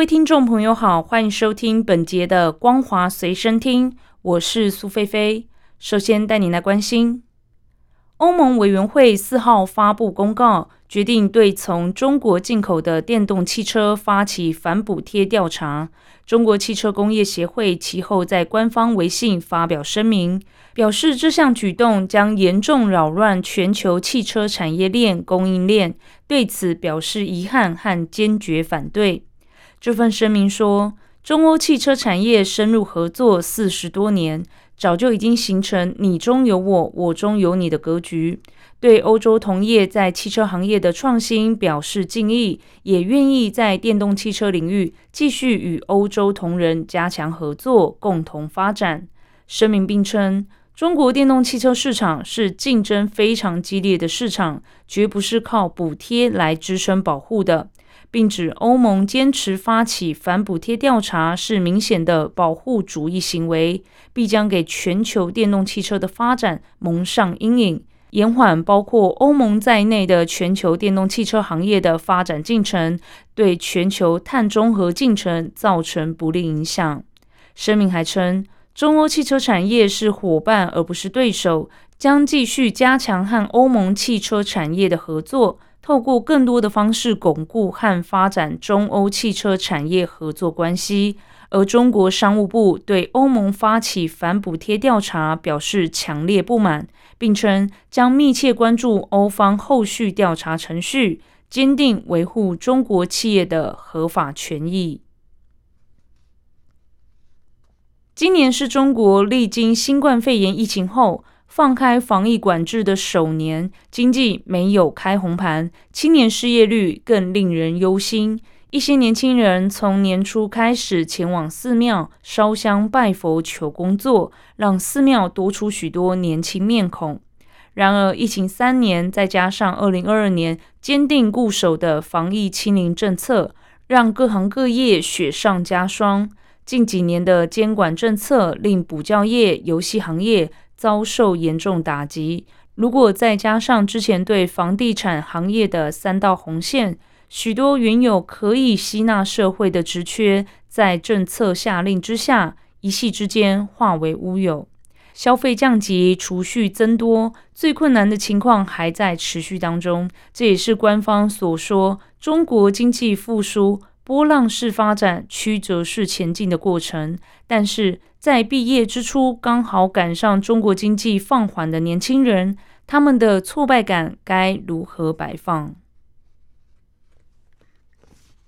各位听众朋友好，欢迎收听本节的《光华随身听》，我是苏菲菲。首先带你来关心，欧盟委员会四号发布公告，决定对从中国进口的电动汽车发起反补贴调查。中国汽车工业协会其后在官方微信发表声明，表示这项举动将严重扰乱全球汽车产业链供应链，对此表示遗憾和坚决反对。这份声明说，中欧汽车产业深入合作四十多年，早就已经形成你中有我，我中有你的格局。对欧洲同业在汽车行业的创新表示敬意，也愿意在电动汽车领域继续与欧洲同仁加强合作，共同发展。声明并称，中国电动汽车市场是竞争非常激烈的市场，绝不是靠补贴来支撑保护的，并指欧盟坚持发起反补贴调查是明显的保护主义行为，必将给全球电动汽车的发展蒙上阴影。延缓包括欧盟在内的全球电动汽车行业的发展进程，对全球碳中和进程造成不利影响。声明还称，中欧汽车产业是伙伴而不是对手，将继续加强和欧盟汽车产业的合作，透过更多的方式巩固和发展中欧汽车产业合作关系。而中国商务部对欧盟发起反补贴调查表示强烈不满。并称将密切关注欧方后续调查程序，坚定维护中国企业的合法权益。今年是中国历经新冠肺炎疫情后放开防疫管制的首年，经济没有开红盘，青年失业率更令人忧心。一些年轻人从年初开始前往寺庙烧香拜佛求工作。让寺庙多出许多年轻面孔。然而，疫情三年，再加上二零二二年坚定固守的防疫清零政策，让各行各业雪上加霜。近几年的监管政策令补教业、游戏行业遭受严重打击。如果再加上之前对房地产行业的三道红线，许多原有可以吸纳社会的职缺，在政策下令之下。一夕之间化为乌有，消费降级，储蓄增多，最困难的情况还在持续当中。这也是官方所说中国经济复苏波浪式发展、曲折式前进的过程。但是在毕业之初，刚好赶上中国经济放缓的年轻人，他们的挫败感该如何摆放？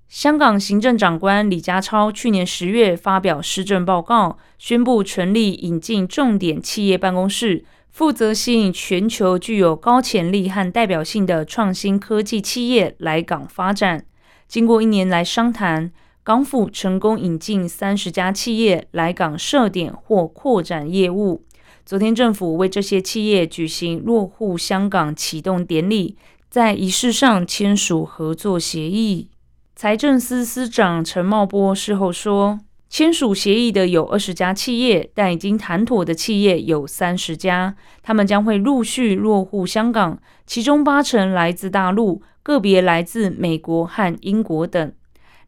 香港行政长官李家超去年十月发表施政报告，宣布成立引进重点企业办公室，负责吸引全球具有高潜力和代表性的创新科技企业来港发展。经过一年来商谈，港府成功引进三十家企业来港设点或扩展业务。昨天，政府为这些企业举行落户香港启动典礼，在仪式上签署合作协议。财政司司长陈茂波事后说，签署协议的有二十家企业，但已经谈妥的企业有三十家，他们将会陆续落户香港，其中八成来自大陆，个别来自美国和英国等。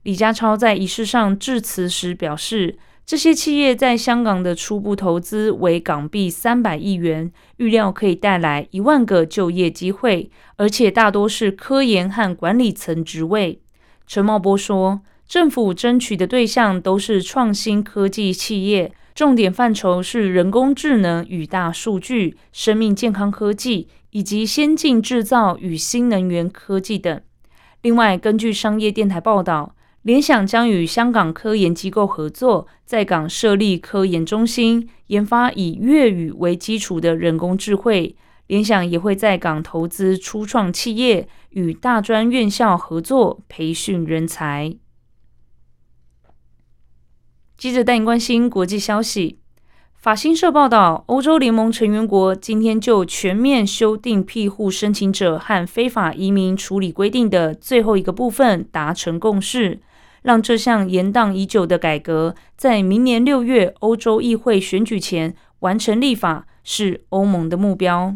李家超在仪式上致辞时表示，这些企业在香港的初步投资为港币三百亿元，预料可以带来一万个就业机会，而且大多是科研和管理层职位。陈茂波说：“政府争取的对象都是创新科技企业，重点范畴是人工智能与大数据、生命健康科技以及先进制造与新能源科技等。另外，根据商业电台报道，联想将与香港科研机构合作，在港设立科研中心，研发以粤语为基础的人工智慧。联想也会在港投资初创企业。”与大专院校合作培训人才。记者带你关心国际消息：法新社报道，欧洲联盟成员国今天就全面修订庇护申请者和非法移民处理规定的最后一个部分达成共识，让这项延宕已久的改革在明年六月欧洲议会选举前完成立法，是欧盟的目标。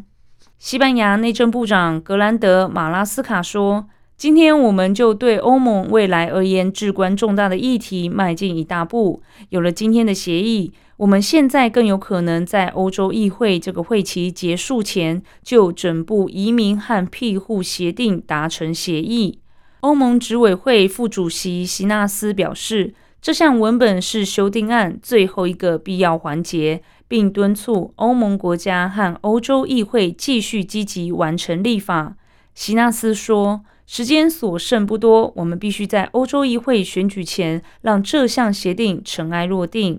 西班牙内政部长格兰德马拉斯卡说：“今天我们就对欧盟未来而言至关重大的议题迈进一大步，有了今天的协议。”我们现在更有可能在欧洲议会这个会期结束前，就整部移民和庇护协定达成协议。欧盟执委会副主席席纳斯表示，这项文本是修订案最后一个必要环节，并敦促欧盟国家和欧洲议会继续积极完成立法。席纳斯说：“时间所剩不多，我们必须在欧洲议会选举前让这项协定尘埃落定。”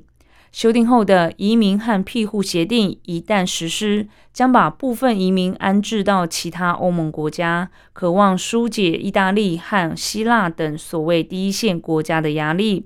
修订后的移民和庇护协定一旦实施，将把部分移民安置到其他欧盟国家，渴望疏解意大利和希腊等所谓第一线国家的压力。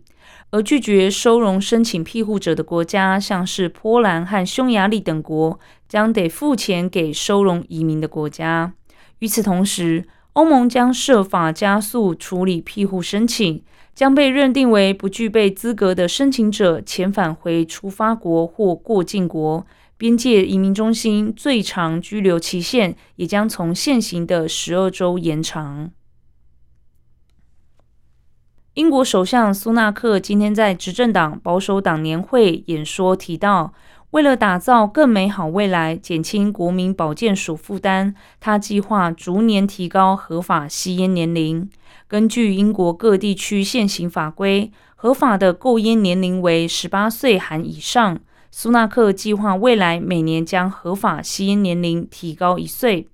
而拒绝收容申请庇护者的国家，像是波兰和匈牙利等国，将得付钱给收容移民的国家。与此同时，欧盟将设法加速处理庇护申请。将被认定为不具备资格的申请者遣返回出发国或过境国，边界移民中心最长居留期限也将从现行的十二周延长。英国首相苏纳克今天在执政党保守党年会演说提到。为了打造更美好未来，减轻国民保健署负担，他计划逐年提高合法吸烟年龄。根据英国各地区现行法规，合法的购烟年龄为十八岁含以上。苏纳克计划未来每年将合法吸烟年龄提高一岁。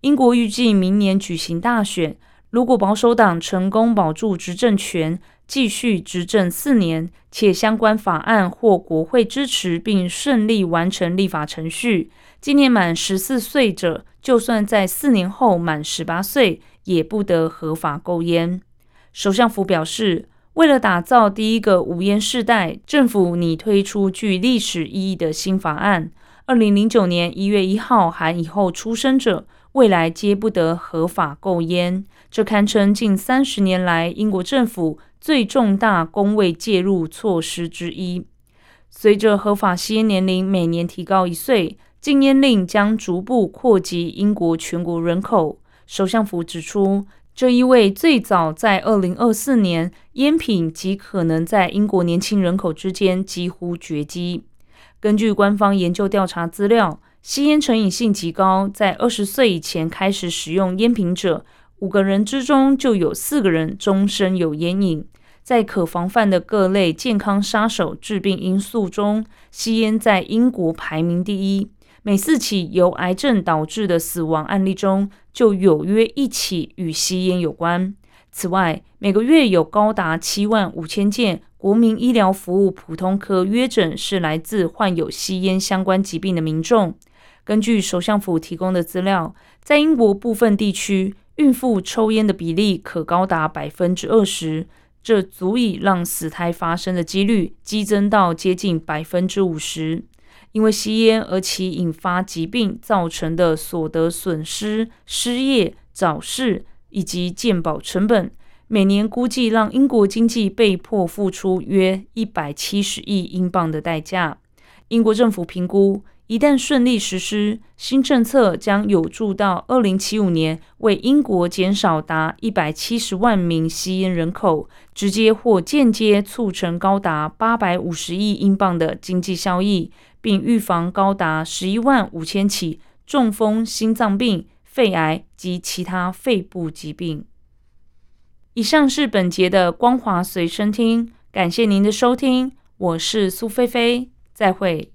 英国预计明年举行大选，如果保守党成功保住执政权。继续执政四年，且相关法案获国会支持，并顺利完成立法程序。今年满十四岁者，就算在四年后满十八岁，也不得合法购烟。首相府表示，为了打造第一个无烟世代，政府拟推出具历史意义的新法案：二零零九年一月一号含以后出生者，未来皆不得合法购烟。这堪称近三十年来英国政府。最重大公卫介入措施之一。随着合法吸烟年龄每年提高一岁，禁烟令将逐步扩及英国全国人口。首相府指出，这意味最早在二零二四年，烟品极可能在英国年轻人口之间几乎绝迹。根据官方研究调查资料，吸烟成瘾性极高，在二十岁以前开始使用烟品者。五个人之中就有四个人终身有烟瘾。在可防范的各类健康杀手致病因素中，吸烟在英国排名第一。每四起由癌症导致的死亡案例中，就有约一起与吸烟有关。此外，每个月有高达七万五千件国民医疗服务普通科约诊是来自患有吸烟相关疾病的民众。根据首相府提供的资料，在英国部分地区。孕妇抽烟的比例可高达百分之二十，这足以让死胎发生的几率激增到接近百分之五十。因为吸烟而其引发疾病造成的所得损失、失业、早逝以及健保成本，每年估计让英国经济被迫付出约一百七十亿英镑的代价。英国政府评估。一旦顺利实施新政策，将有助到二零七五年为英国减少达一百七十万名吸烟人口，直接或间接促成高达八百五十亿英镑的经济效益，并预防高达十一万五千起中风、心脏病、肺癌及其他肺部疾病。以上是本节的光华随身听，感谢您的收听，我是苏菲菲，再会。